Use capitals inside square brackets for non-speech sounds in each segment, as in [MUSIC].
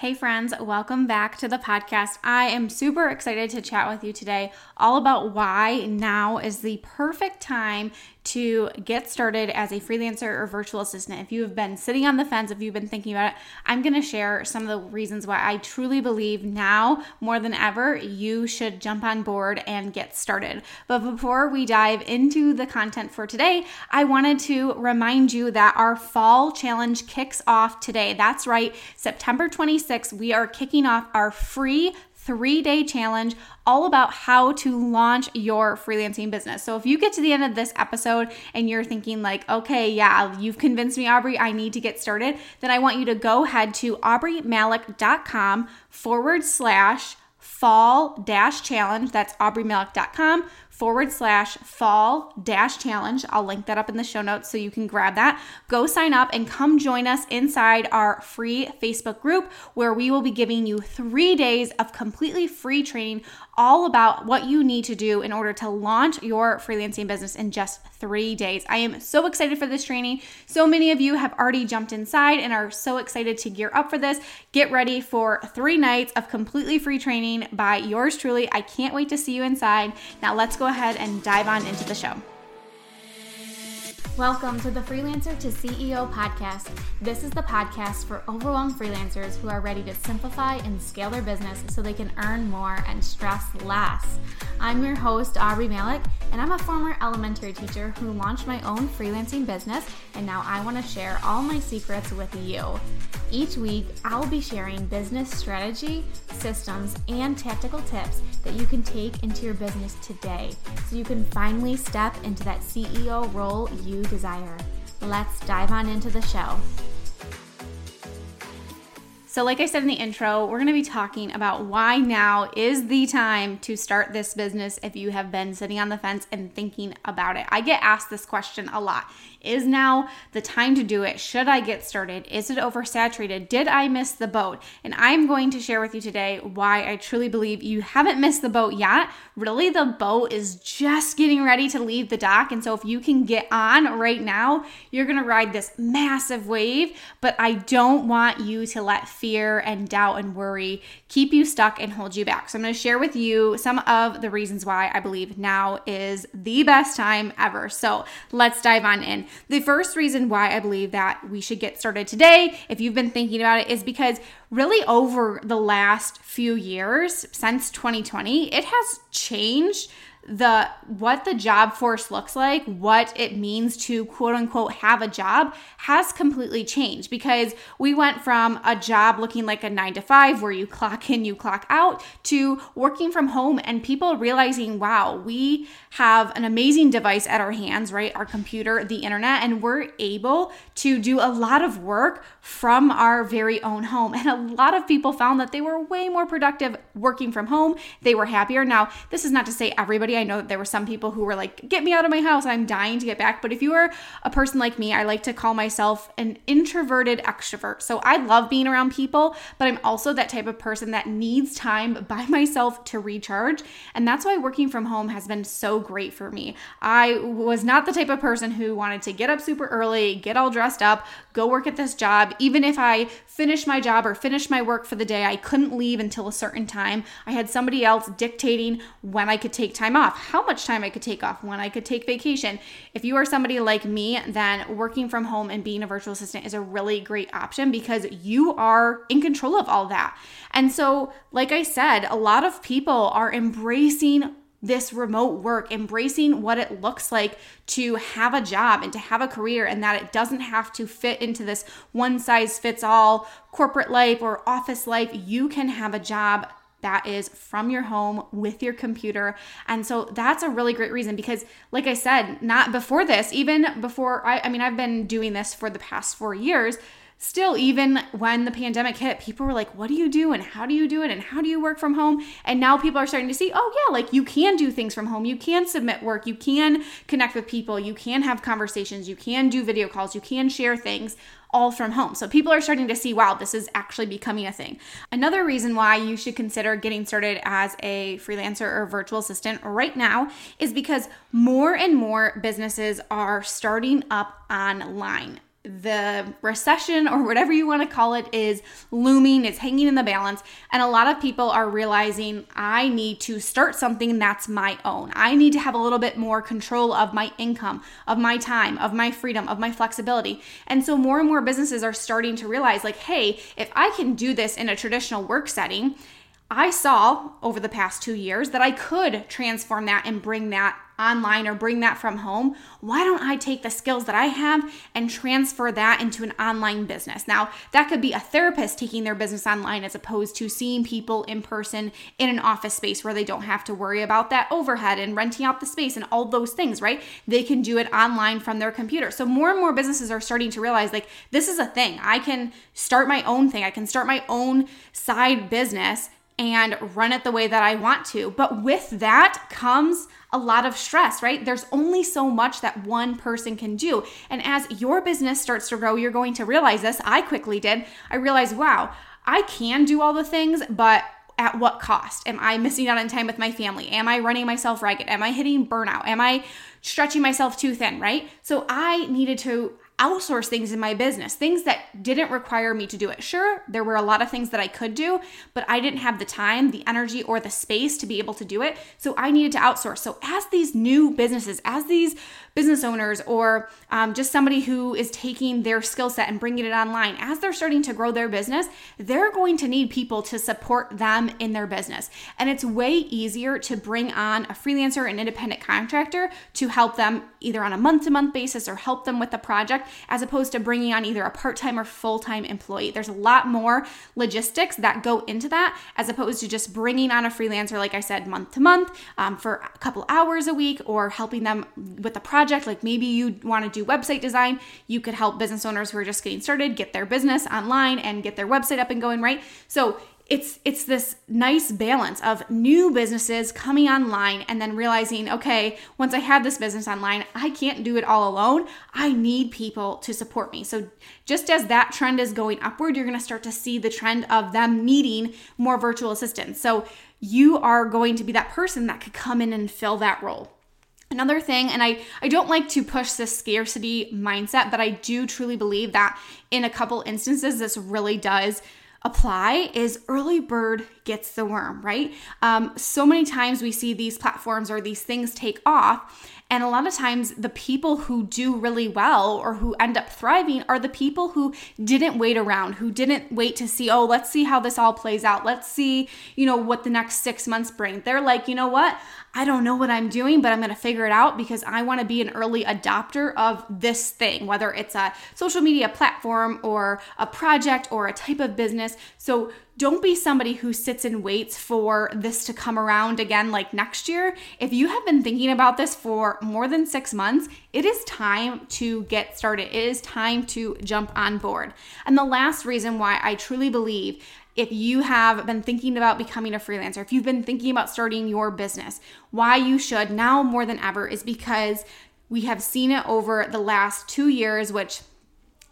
Hey, friends, welcome back to the podcast. I am super excited to chat with you today all about why now is the perfect time to get started as a freelancer or virtual assistant. If you have been sitting on the fence, if you've been thinking about it, I'm going to share some of the reasons why I truly believe now more than ever you should jump on board and get started. But before we dive into the content for today, I wanted to remind you that our fall challenge kicks off today. That's right, September 26th, we are kicking off our free three day challenge all about how to launch your freelancing business. So if you get to the end of this episode and you're thinking, like, okay, yeah, you've convinced me, Aubree, I need to get started, then I want you to go ahead to aubreemalick.com forward slash fall dash challenge. That's aubreemalick.com forward slash fall dash challenge. I'll link that up in the show notes so you can grab that. Go sign up and come join us inside our free Facebook group where we will be giving you three days of completely free training all about what you need to do in order to launch your freelancing business in just three days. I am so excited for this training. So many of you have already jumped inside and are so excited to gear up for this. Get ready for three nights of completely free training by yours truly. I can't wait to see you inside. Now, let's go ahead and dive on into the show. Welcome to the Freelancer to CEO podcast. This is the podcast for overwhelmed freelancers who are ready to simplify and scale their business so they can earn more and stress less. I'm your host, Aubree Malick, and I'm a former elementary teacher who launched my own freelancing business, and now I want to share all my secrets with you. Each week, I'll be sharing business strategy, systems, and tactical tips that you can take into your business today so you can finally step into that CEO role you desire. Let's dive on into the show. So, like I said in the intro, we're going to be talking about why now is the time to start this business if you have been sitting on the fence and thinking about it. I get asked this question a lot. Is now the time to do it? Should I get started? Is it oversaturated? Did I miss the boat? And I'm going to share with you today why I truly believe you haven't missed the boat yet. Really, the boat is just getting ready to leave the dock. And so, if you can get on right now, you're going to ride this massive wave. But I don't want you to let fear and doubt and worry keep you stuck and hold you back. So, I'm going to share with you some of the reasons why I believe now is the best time ever. So, let's dive on in. The first reason why I believe that we should get started today, if you've been thinking about it, is because really over the last few years, since 2020, it has changed the what the job force looks like, what it means to quote unquote have a job has completely changed because we went from a job looking like a 9 to 5 where you clock in, you clock out to working from home and people realizing, wow, we have an amazing device at our hands, right? Our computer, the internet, and we're able to do a lot of work from our very own home. And a lot of people found that they were way more productive working from home. They were happier. Now, this is not to say everybody. I know that there were some people who were like, get me out of my house. I'm dying to get back. But if you are a person like me, I like to call myself an introverted extrovert. So I love being around people, but I'm also that type of person that needs time by [LAUGHS] myself to recharge. And that's why working from home has been so great for me. I was not the type of person who wanted to get up super early, get all dressed up, go work at this job. Even if I finished my job or finish my work for the day, I couldn't leave until a certain time. I had somebody else dictating when I could take time off, how much time I could take off, when I could take vacation. If you are somebody like me, then working from home and being a virtual assistant is a really great option because you are in control of all that. And so, like I said, a lot of people are embracing this remote work, embracing what it looks like to have a job and to have a career, and that it doesn't have to fit into this one size fits all corporate life or office life. You can have a job that is from your home with your computer. And so that's a really great reason because, like I said, not before this, even before I, I mean, I've been doing this for the past four years still, even when the pandemic hit, people were like, What do you do? And how do you do it? And how do you work from home? And now people are starting to see, Oh, yeah, like you can do things from home. You can submit work. You can connect with people. You can have conversations. You can do video calls. You can share things all from home. So people are starting to see, wow, this is actually becoming a thing. Another reason why you should consider getting started as a freelancer or virtual assistant right now is because more and more businesses are starting up online the recession or whatever you want to call it is looming, it's hanging in the balance. And a lot of people are realizing I need to start something that's my own. I need to have a little bit more control of my income, of my time, of my freedom, of my flexibility. And so more and more businesses are starting to realize, like, hey, if I can do this in a traditional work setting, I saw over the past two years that I could transform that and bring that online or bring that from home. Why don't I take the skills that I have and transfer that into an online business? Now, that could be a therapist taking their business online as opposed to seeing people in person in an office space where they don't have to worry about that overhead and renting out the space and all those things, right? They can do it online from their computer. So, more and more businesses are starting to realize like, this is a thing. I can start my own thing, I can start my own side business and run it the way that I want to. But with that comes a lot of stress, right? There's only so much that one person can do. And as your business starts to grow, you're going to realize this. I quickly did. I realized, wow, I can do all the things, but at what cost? Am I missing out on time with my family? Am I running myself ragged? Am I hitting burnout? Am I stretching myself too thin, right? So I needed to outsource things in my business, things that didn't require me to do it. Sure, there were a lot of things that I could do, but I didn't have the time, the energy, or the space to be able to do it. So I needed to outsource. So as these new businesses, as these business owners, or um, just somebody who is taking their skill set and bringing it online, as they're starting to grow their business, they're going to need people to support them in their business. And it's way easier to bring on a freelancer, an independent contractor to help them either on a month to month basis or help them with the project as opposed to bringing on either a part time or full time employee. There's a lot more logistics that go into that as opposed to just bringing on a freelancer, like I said, month to month um, for a couple hours a week or helping them with a project. Like maybe you want to do website design, you could help business owners who are just getting started get their business online and get their website up and going, right? So it's it's this nice balance of new businesses coming online and then realizing okay once i have this business online i can't do it all alone. I need people to support me. So just as that trend is going upward you're going to start to see the trend of them needing more virtual assistants. So you are going to be that person that could come in and fill that role. Another thing, and I, I don't like to push this scarcity mindset, but I do truly believe that in a couple instances, this really does apply is early bird gets the worm, right? Um, so many times we see these platforms or these things take off, and a lot of times, the people who do really well or who end up thriving are the people who didn't wait around, who didn't wait to see, oh, let's see how this all plays out. Let's see, you know, what the next six months bring. They're like, you know what? I don't know what I'm doing, but I'm going to figure it out because I want to be an early adopter of this thing, whether it's a social media platform or a project or a type of business. So don't be somebody who sits and waits for this to come around again like next year. If you have been thinking about this for more than six months, it is time to get started. It is time to jump on board. And the last reason why I truly believe if you have been thinking about becoming a freelancer, if you've been thinking about starting your business, why you should now more than ever is because we have seen it over the last two years, which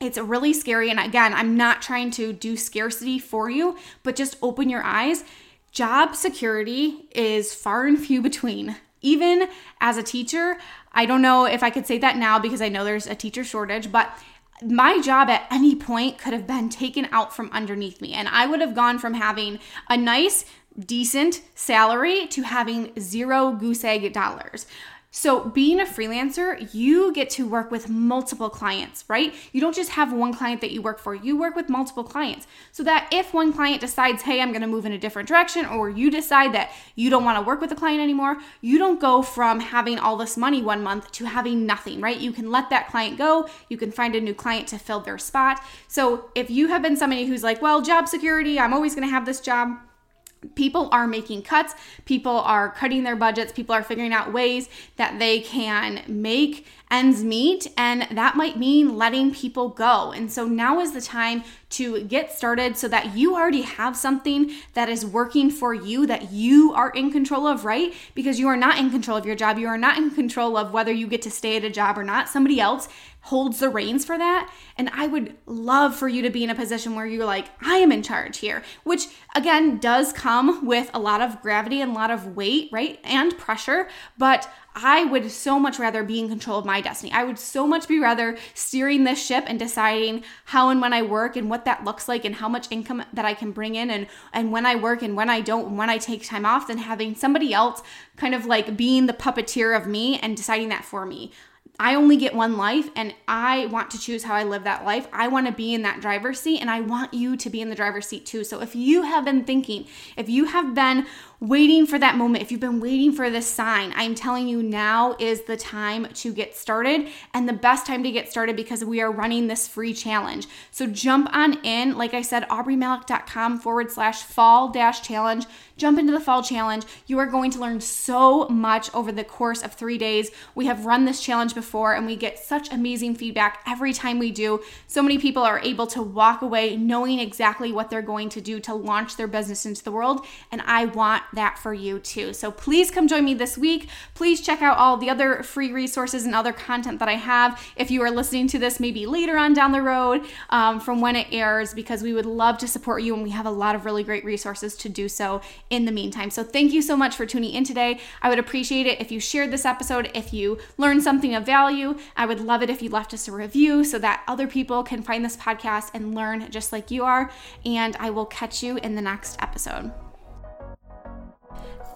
it's really scary. And again, I'm not trying to do scarcity for you, but just open your eyes. Job security is far and few between. Even as a teacher, I don't know if I could say that now because I know there's a teacher shortage, but my job at any point could have been taken out from underneath me. And I would have gone from having a nice, decent salary to having zero goose egg dollars So, being a freelancer, you get to work with multiple clients, right? You don't just have one client that you work for, you work with multiple clients. So that if one client decides, hey, I'm gonna move in a different direction, or you decide that you don't wanna work with a client anymore, you don't go from having all this money one month to having nothing, right? You can let that client go, you can find a new client to fill their spot. So, if you have been somebody who's like, well, job security, I'm always gonna have this job people are making cuts, people are cutting their budgets, people are figuring out ways that they can make ends meet, and that might mean letting people go. And so now is the time to get started so that you already have something that is working for you that you are in control of, right? Because you are not in control of your job. You are not in control of whether you get to stay at a job or not. Somebody else holds the reins for that. And I would love for you to be in a position where you're like, I am in charge here, which again does come with a lot of gravity and a lot of weight, right? And pressure. But I would so much rather be in control of my destiny. I would so much be rather steering this ship and deciding how and when I work and what that looks like and how much income that I can bring in and and when I work and when I don't and when I take time off than having somebody else kind of like being the puppeteer of me and deciding that for me. I only get one life and I want to choose how I live that life. I want to be in that driver's seat and I want you to be in the driver's seat too. So if you have been thinking, if you have been waiting for that moment, if you've been waiting for this sign, I'm telling you now is the time to get started and the best time to get started because we are running this free challenge. So jump on in, like I said, aubreemalick.com forward slash fall dash challenge. Jump into the fall challenge. You are going to learn so much over the course of three days. We have run this challenge before and we get such amazing feedback every time we do. So many people are able to walk away knowing exactly what they're going to do to launch their business into the world. And I want that for you too. So please come join me this week. Please check out all the other free resources and other content that I have if you are listening to this maybe later on down the road um, from when it airs, because we would love to support you and we have a lot of really great resources to do so in the meantime. So thank you so much for tuning in today. I would appreciate it if you shared this episode, if you learned something of value. I would love it if you left us a review so that other people can find this podcast and learn just like you are. And I will catch you in the next episode.